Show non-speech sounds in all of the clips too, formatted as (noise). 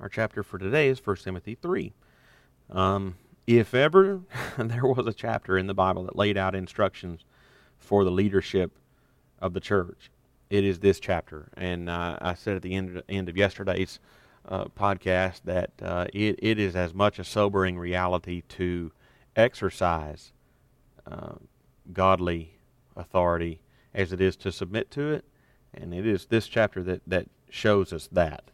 our chapter for today is 1 Timothy 3. Um, if ever (laughs) there was a chapter in the Bible that laid out instructions for the leadership of the church, it is this chapter. And uh, I said at the end, end of yesterday's uh, podcast that uh, it, it is as much a sobering reality to exercise uh, godly authority as it is to submit to it. And it is this chapter that, that shows us that,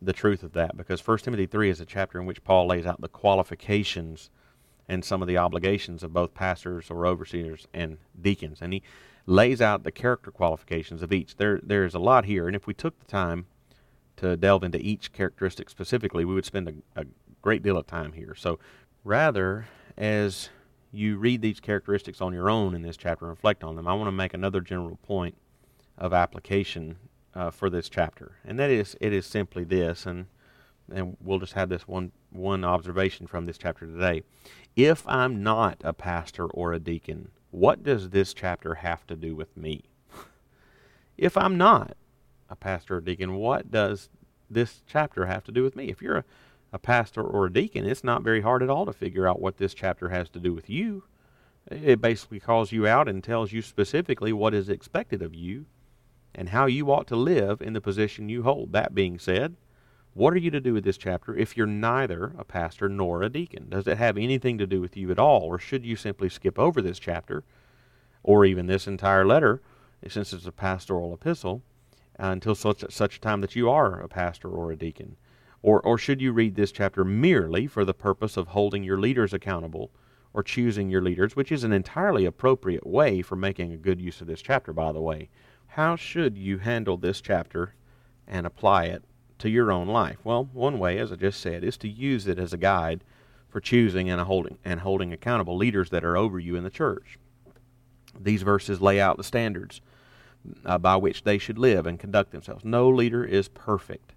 the truth of that. Because 1 Timothy 3 is a chapter in which Paul lays out the qualifications and some of the obligations of both pastors or overseers and deacons. And he lays out the character qualifications of each. There, there's a lot here. And if we took the time to delve into each characteristic specifically, we would spend a, a great deal of time here. So rather, as you read these characteristics on your own in this chapter and reflect on them, I want to make another general point of application uh, for this chapter, and that is it is simply this, and and we'll just have this one one observation from this chapter today. If I'm not a pastor or a deacon, what does this chapter have to do with me? (laughs) if I'm not a pastor or deacon, what does this chapter have to do with me? If you're a a pastor or a deacon, it's not very hard at all to figure out what this chapter has to do with you. It basically calls you out and tells you specifically what is expected of you and how you ought to live in the position you hold. That being said, what are you to do with this chapter if you're neither a pastor nor a deacon? Does it have anything to do with you at all, or should you simply skip over this chapter, or even this entire letter, since it's a pastoral epistle, uh, until such such time that you are a pastor or a deacon? Or, or should you read this chapter merely for the purpose of holding your leaders accountable or choosing your leaders, which is an entirely appropriate way for making a good use of this chapter, by the way? How should you handle this chapter and apply it to your own life? Well, one way, as I just said, is to use it as a guide for choosing and holding and holding accountable leaders that are over you in the church. These verses lay out the standards uh, by which they should live and conduct themselves. No leader is perfect.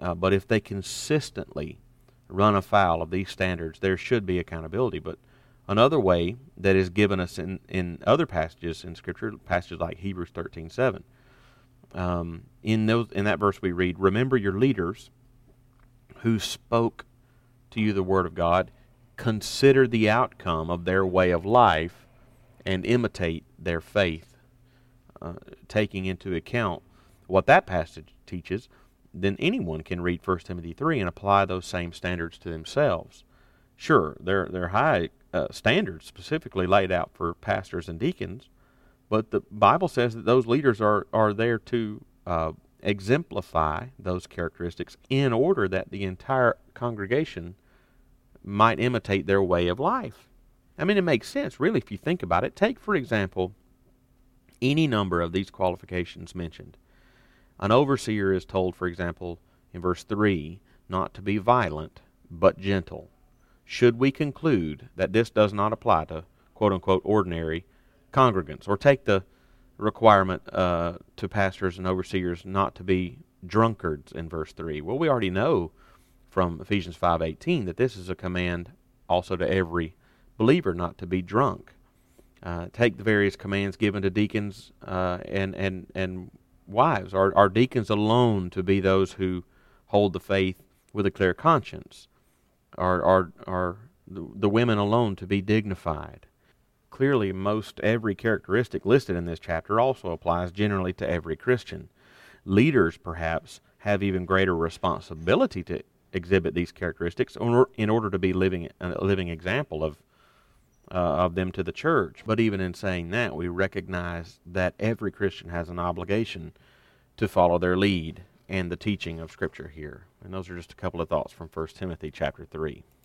Uh, but if they consistently run afoul of these standards, there should be accountability. But another way that is given us in, in other passages in Scripture, passages like Hebrews thirteen seven, um, in those in that verse we read, "Remember your leaders who spoke to you the word of God. Consider the outcome of their way of life, and imitate their faith." Uh, taking into account what that passage teaches, then anyone can read 1 Timothy 3 and apply those same standards to themselves. Sure, they're, they're high uh, standards specifically laid out for pastors and deacons, but the Bible says that those leaders are, are there to uh, exemplify those characteristics in order that the entire congregation might imitate their way of life. I mean, it makes sense, really, if you think about it. Take, for example, any number of these qualifications mentioned. An overseer is told, for example, in verse 3, not to be violent, but gentle. Should we conclude that this does not apply to quote unquote ordinary congregants, or take the requirement uh, to pastors and overseers not to be drunkards in verse 3? Well, we already know from Ephesians 5:18 that this is a command also to every believer not to be drunk. Uh, take the various commands given to deacons uh, and and and wives? Are, are deacons alone to be those who hold the faith with a clear conscience? Are, are, are the women alone to be dignified? Clearly, most every characteristic listed in this chapter also applies generally to every Christian. Leaders, perhaps, have even greater responsibility to exhibit these characteristics in order to be living a living example of uh, of them to the church. But even in saying that, we recognize that every Christian has an obligation to follow their lead and the teaching of Scripture here. And those are just a couple of thoughts from 1 Timothy chapter 3.